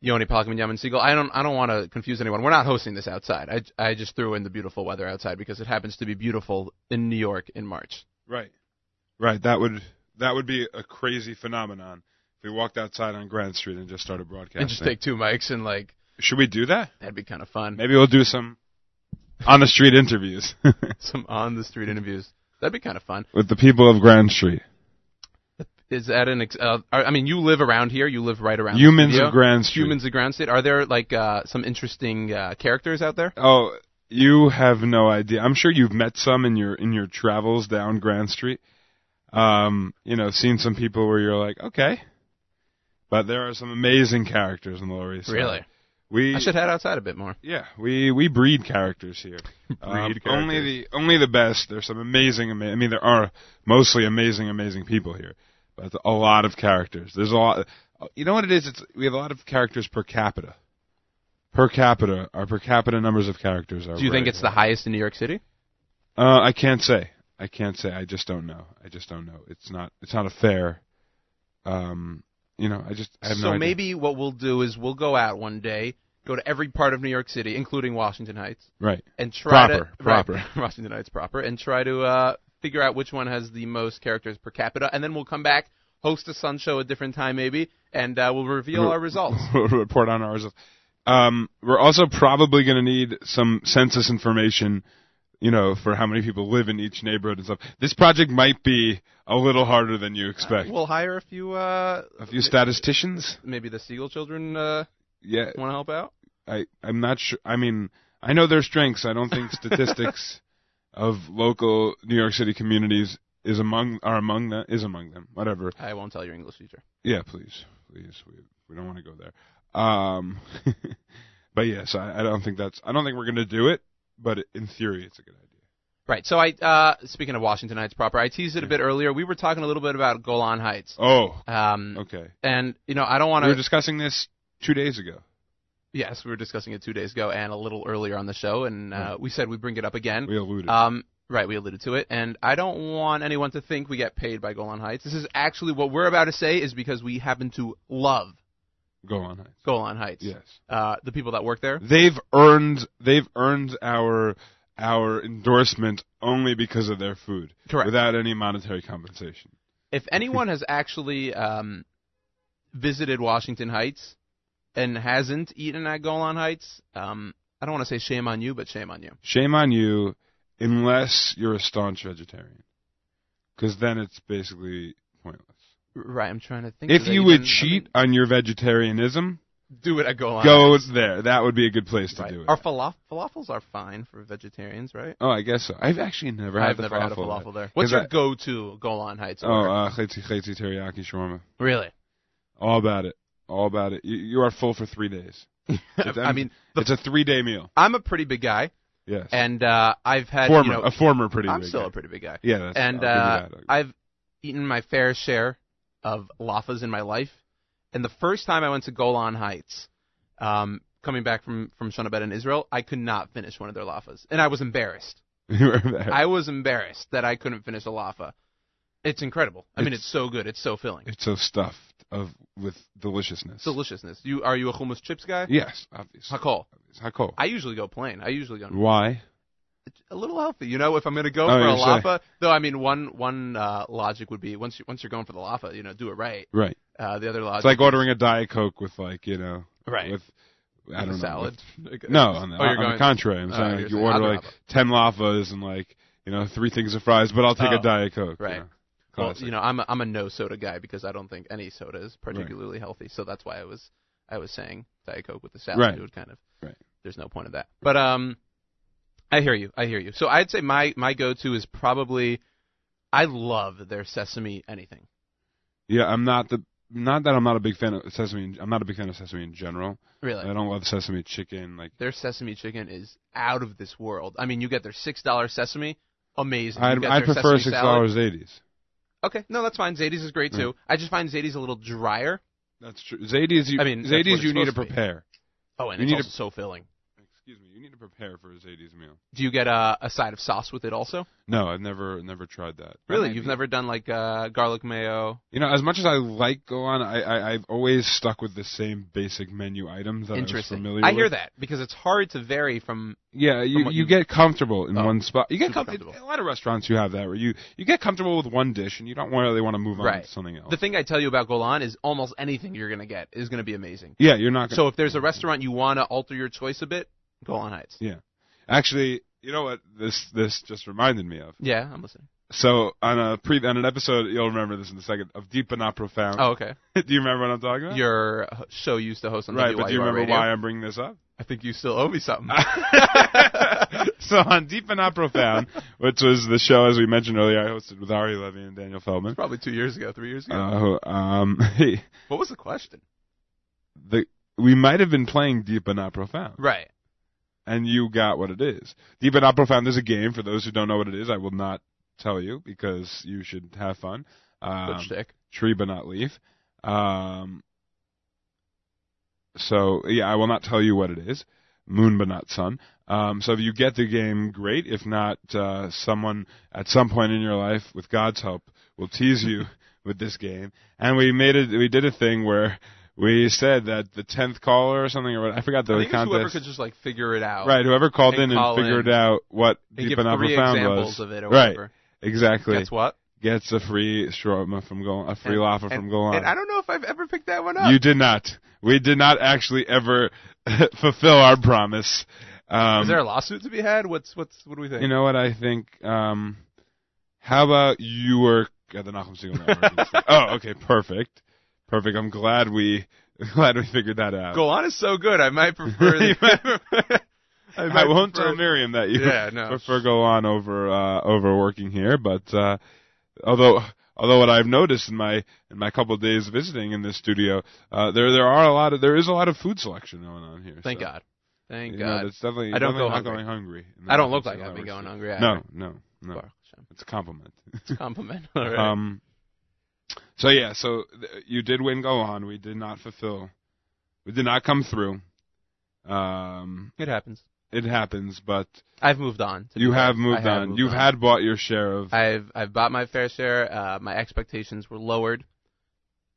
Yoni Palkman and Yaman Segal. I don't, I don't want to confuse anyone. We're not hosting this outside. I, I just threw in the beautiful weather outside because it happens to be beautiful in New York in March. Right. Right. That would that would be a crazy phenomenon if we walked outside on Grand Street and just started broadcasting. And just take two mics and like, Should we do that? that'd be kind of fun. Maybe we'll do some on the street interviews Some on the street interviews. That'd be kind of fun. with the people of Grand Street. Is that an? Ex- uh, I mean, you live around here. You live right around. Humans of Grand Street. Humans of Grand Street. Are there like uh, some interesting uh, characters out there? Oh, you have no idea. I'm sure you've met some in your in your travels down Grand Street. Um, you know, seen some people where you're like, okay, but there are some amazing characters in the Lower East Side. Really? We I should head outside a bit more. Yeah, we we breed characters here. Um, Breed Only the only the best. There's some amazing. ama- I mean, there are mostly amazing, amazing people here, but a lot of characters. There's a lot. You know what it is? It's we have a lot of characters per capita. Per capita, our per capita numbers of characters are. Do you think it's the highest in New York City? Uh, I can't say. I can't say. I just don't know. I just don't know. It's not. It's not a fair. Um, you know, I just I have so no idea. maybe what we'll do is we'll go out one day, go to every part of New York City, including Washington Heights, right. and try Proper, to proper. right, Washington Heights proper, and try to uh, figure out which one has the most characters per capita, and then we'll come back, host a Stunt Show a different time maybe, and uh, we'll reveal our results. report on ours. Um, we're also probably going to need some census information, you know, for how many people live in each neighborhood and stuff. This project might be a little harder than you expect. We'll hire a few, uh, a few statisticians. maybe the Segal children uh, Yeah, want to help out. I I'm not sure. I mean, I know their strengths. I don't think statistics of local New York City communities is among are among them is among them. Whatever. I won't tell your English teacher. Yeah, please, please. We we don't want to go there. Um, but yes, I, I don't think that's. I don't think we're going to do it. But in theory, it's a good idea. Right. So I, uh, speaking of Washington Heights proper, I teased it a bit earlier. We were talking a little bit about Golan Heights. Oh, Um, okay. and you know, I don't want to. We were discussing this two days ago. yes, we were discussing it two days ago and a little earlier on the show, and uh, we said we'd bring it up again. We alluded. Um, right, we alluded to it, and I don't want anyone to think we get paid by Golan Heights. This is actually what we're about to say is because we happen to love Go on. Heights. Golan Heights. Yes. Uh, the people that work there. They've earned. They've earned our our endorsement only because of their food, Correct. without any monetary compensation. If anyone has actually um, visited Washington Heights and hasn't eaten at Golan Heights, um, I don't want to say shame on you, but shame on you. Shame on you, unless you're a staunch vegetarian, because then it's basically pointless. Right, I'm trying to think. If you would even- I cheat mean, on your vegetarianism, do it at Golan. go Heights. there. That would be a good place to Right. do it. Our falaf- falafels are fine for vegetarians, right? oh, I guess so. I've actually never had I've never had a falafel falafel there. What's your I- go-to Golan Heights? Oh, uh, chetzi chetzi teriyaki shawarma. really? All about it. All about it. You, you are full for three days. I mean, the, it's a three-day meal. I'm a pretty big guy, Yes. and uh, I've had former, you know, a former pretty I'm big still guy. a pretty big guy, Yeah, that's, and uh. I've eaten my fair share of lafas in my life. And the first time I went to Golan Heights, um, coming back from from Shonabed in Israel, I could not finish one of their lafas, and I was embarrassed. You were there. I was embarrassed that I couldn't finish a lafa. It's incredible. I mean, It's- it's so good. It's so filling. It's so stuffed of with deliciousness. Deliciousness. You are you a hummus chips guy? Yes, obviously. Hakol. Hakol. I usually go plain. I usually go Why? A little healthy. You know, if I'm going to go Oh, for a you're though, I mean, one one uh, logic would be once you once you're going for the laffa, you know, do it right. Right. Uh, the other logic, It's like ordering a diet coke with like you know Right. with I don't a know. salad. with- no, on the, oh, on going the contrary, I'm Oh, saying like, you order like lava. ten lafas and like you know three things of fries, but I'll take Oh, a diet coke. you right. know. Well, you know, I'm a, I'm a no soda guy because I don't think any soda is particularly healthy. So that's why I was I was saying diet coke with the salad. Right. It would kind of Right. There's no point of that. But um, I hear you. I hear you. So I'd say my my go to is probably I love their sesame anything. yeah, I'm not the not that I'm not a big fan of sesame. I'm not a big fan of sesame in general. Really. I don't love sesame chicken. Like their sesame chicken is out of this world. I mean, you get their six dollar sesame, amazing. I'd, I'd prefer six dollars eighties. Okay, no, that's fine. Zadie's is great too. I just find Zadie's a little drier. That's true. Zadie's, you, I mean, Zadie's you need to to prepare. Oh, and You it's also so filling. Excuse me. You need to prepare for a Zadie's meal. Do you get a, a side of sauce with it also? No, I've never never tried that. Really, you've never done like uh, garlic mayo? You know, as much as I like Golan, I, I I've always stuck with the same basic menu items that I was Interesting. familiar I with. hear that because it's hard to vary from. Yeah, you what you you- get comfortable in Oh, one spot. You get super com- comfortable. A lot of restaurants you have that where you you get comfortable with one dish and you don't really want to move on Right. to something else. The thing I tell you about Golan is almost anything you're gonna get is gonna be amazing. yeah, you're not. Gonna, So if there's a restaurant you want to alter your choice a bit, Golan Heights. Yeah. Actually, you know what this this just reminded me of. Yeah, I'm listening. So on a pre on an episode, you'll remember this in a second of Deep but Not Profound. Oh, okay. do you remember what I'm talking about? Your show used to host on right, but do you remember radio. why I'm bringing this up? I think you still owe me something. so on Deep and Not Profound, which was the show as we mentioned earlier, I hosted with Ari Levy and Daniel Feldman. Probably two years ago, three years ago. Uh, um, what was the question? the we might have been playing Deep but Not Profound, Right. And you got what it is. Deep but Not Profound is a game. For those who don't know what it is, I will not tell you because you should have fun. Um, tree but not leaf. Um, so yeah, I will not tell you what it is. Moon but not sun. Um, so if you get the game, great. If not, uh, someone at some point in your life, with God's help, will tease you with this game. And we made it. We did a thing where we said that the tenth caller or something, or what, I forgot the I think it's whoever could just like figure it out. Right, whoever called and in and figured in. out what And Deep give and Not three Profound was. of it or right, whatever. exactly. Guess what? Gets a free shawarma from Golan, a free And- laffa from Golan. And I don't know if I've ever picked that one up. You did not. We did not actually ever fulfill our promise. Um, Is there a lawsuit to be had? What's what's what do we think? you know what I think? Um, how about you work at the Nachum Segal Network? oh, okay, perfect, perfect. I'm glad we glad we figured that out. Go on is so good. I might prefer. The, might- I, I might won't prefer- tell Miriam that you Yeah, no. prefer Golan over uh, over working here, but uh, although although what I've noticed in my in my couple of days visiting in this studio, uh, there there are a lot of there is a lot of food selection going on here. Thank so, God. Thank you know, God. that's definitely I don't definitely go hungry. going hungry. I don't look like I'd be going hungry. No, either. no, no. Hashem. It's a compliment. It's a compliment. All right. Um, so yeah, so th- you did win. Go on. We did not fulfill. We did not come through. Um, it happens. it happens, but I've moved on. you have moved have on. moved You've on. had bought your share of I've I've bought my fair share. Uh, my expectations were lowered.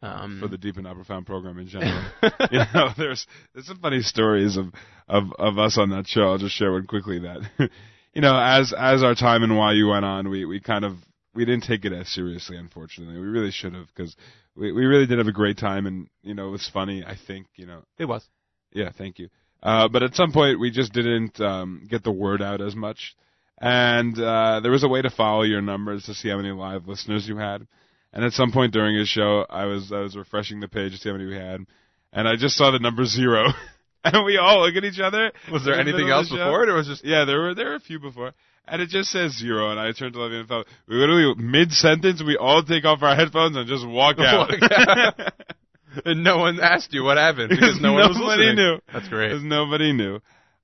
Um, for the Deep and Not Profound program in general. you know, there's there's some funny stories of of of us on that show. I'll just share one quickly that you know, as as our time in YU went on, we we kind of we didn't take it as seriously. Unfortunately, we really should have because we we really did have a great time and you know it was funny. I think you know it was. yeah, thank you. Uh, but at some point, we just didn't um, get the word out as much, and uh, there was a way to follow your numbers to see how many live listeners you had. And at some point during his show, I was I was refreshing the page to see how many we had, and I just saw the number zero, and we all look at each other. Was there in the anything else the before it, or was just Yeah, there were there were a few before, and it just says zero. And I turned to Levy and thought, we literally mid sentence, we all take off our headphones and just walk out. Walk out. and no one asked you what happened because no one was listening. knew. That's great. Because nobody knew.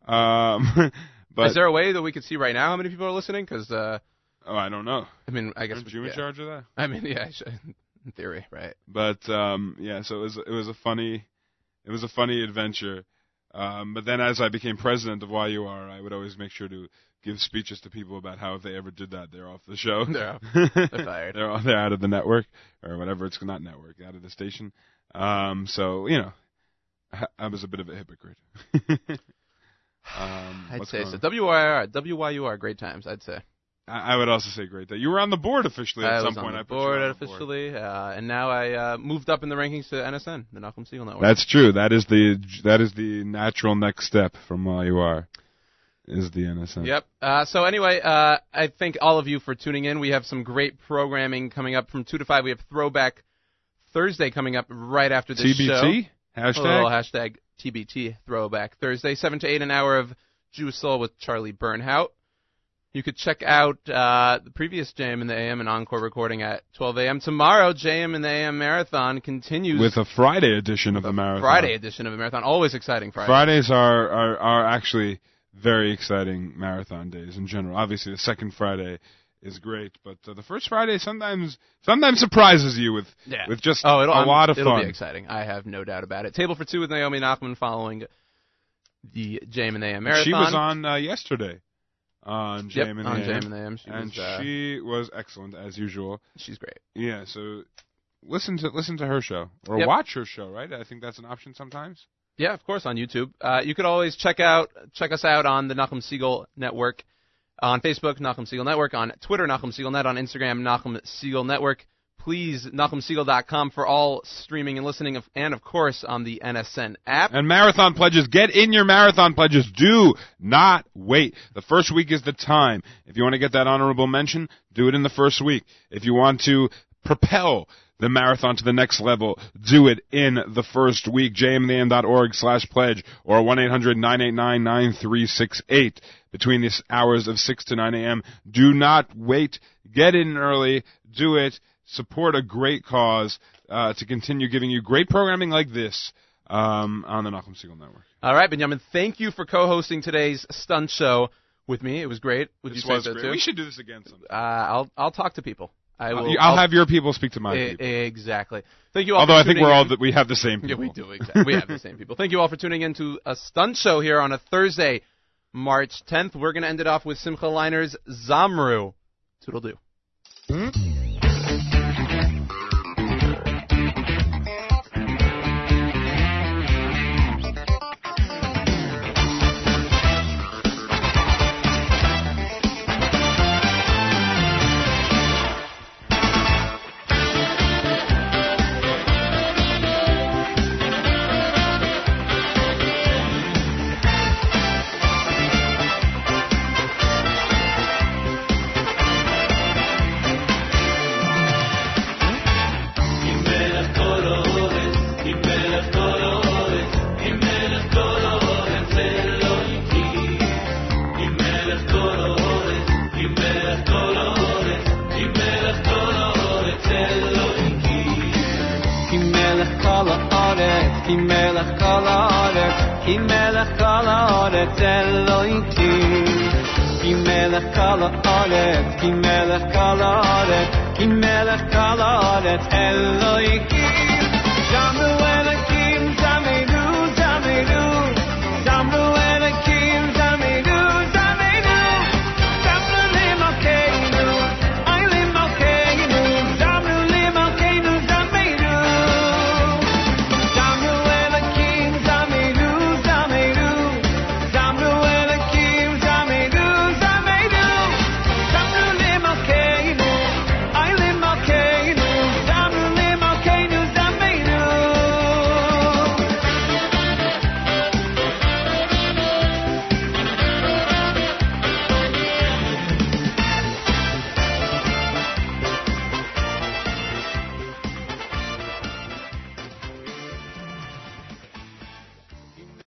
Um, but Is there a way that we could see right now how many people are listening? Because uh, oh, I don't know. I mean, I guess Aren't you in charge of that? I mean, yeah, I in theory, right? But um, yeah, so it was it was a funny it was a funny adventure. Um, but then as I became president of YUR, I would always make sure to give speeches to people about how if they ever did that, they're off the show. They're out. They're fired. they're, they're out of the network or whatever. It's not network, out of the station. Um, so you know, I, I was a bit of a hypocrite. um, I'd say so. WYR, WYUR, great times. I'd say. I, I would also say great that you were on the board officially at I some was point. on the I board on the board. officially, uh, and now I uh, moved up in the rankings to NSN, the Nachum Segal Network. That's true. That is the that is the natural next step from YUR. Is the NSN. Yep. Uh, so anyway, uh, I thank all of you for tuning in. We have some great programming coming up from two to five. We have Throwback Thursday coming up right after this show. TBT A little hashtag. hashtag TBT Throwback Thursday, seven to eight an hour of Jewish Soul with Charlie Bernhout. You could check out uh, the previous JM in the AM and encore recording at 12 a.m. Tomorrow, JM in the AM Marathon continues with a Friday edition of the marathon. Friday edition of the marathon. Always exciting Friday. Fridays are, are are actually very exciting marathon days in general. Obviously, the second Friday is great, but uh, the first Friday sometimes sometimes surprises you with Yeah. with just Oh, it'll, a I'm- lot of it'll fun. be exciting. I have no doubt about it. Table for two with Naomi Nachman following the JM and AM Marathon. She was on uh, yesterday on Yep, JM and on AM, JM and AM. She and was, uh, she was excellent as usual. she's great. Yeah, so listen to listen to her show or Yep. watch her show. Right, I think that's an option sometimes. Yeah, of course, on YouTube. Uh, you could always check out check us out on the Nachum Segal Network, on Facebook, Nachum Segal Network, on Twitter, Nachum Segal Net, on Instagram, Nachum Segal Network. Please, NachumSegal.com for all streaming and listening, of, and of course on the NSN app. And marathon pledges, get in your marathon pledges. Do not wait. The first week is the time. If you want to get that honorable mention, do it in the first week. If you want to propel the marathon to the next level, do it in the first week. jmnam.org slash pledge or 1-800-989-9368 between the hours of 6 to 9 a.m. Do not wait. Get in early. Do it. Support a great cause uh, to continue giving you great programming like this um, on the Nachum Segal Network. All right, Benjamin, thank you for co-hosting today's stunt show with me. It was great. Would This you say was so great. too? We should do this again sometime. uh, I'll I'll talk to people. I uh, will. I'll, I'll have your people speak to my E- people. Exactly. Thank you all. Although for I think we're all in. that we have the same people. Yeah, we do. Exactly. We have the same people. Thank you all for tuning in to a stunt show here on a Thursday, March 10th. We're going to end it off with Simcha Leiner's Zamru. Toodle do. Hmm?